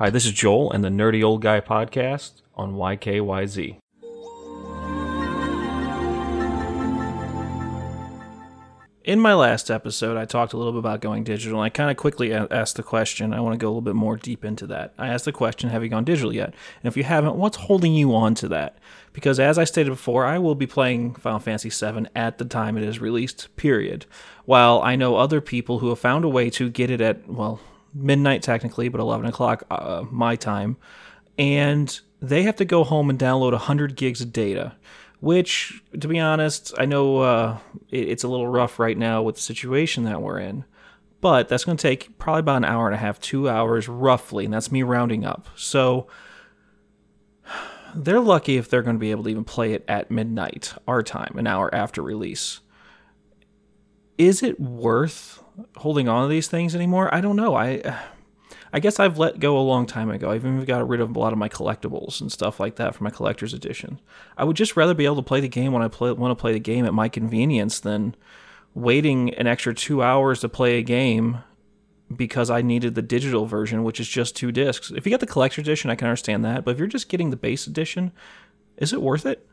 Hi, this is Joel and the Nerdy Old Guy podcast on YKYZ. In my last episode, I talked a little bit about going digital. And I kind of quickly asked the question. I want to go a little bit more deep into that. I asked the question Have you gone digital yet? And if you haven't, what's holding you on to that? Because as I stated before, I will be playing Final Fantasy VII at the time it is released, period. While I know other people who have found a way to get it at, well, midnight technically, but 11 o'clock uh, my time. And they have to go home and download 100 gigs of data which, to be honest, I know uh, it, it's a little rough right now with the situation that we're in. But that's going to take probably about an hour and a half, two hours roughly, and that's me rounding up. So they're lucky if they're going to be able to even play it at midnight, our time, an hour after release. Is it worth holding on to these things anymore? I don't know. I I guess I've let go a long time ago. I've even got rid of a lot of my collectibles and stuff like that for my collector's edition. I would just rather be able to play the game when I play, want to play the game at my convenience than waiting an extra two hours to play a game because I needed the digital version, which is just two discs. If you get the collector's edition, I can understand that. But if you're just getting the base edition, is it worth it?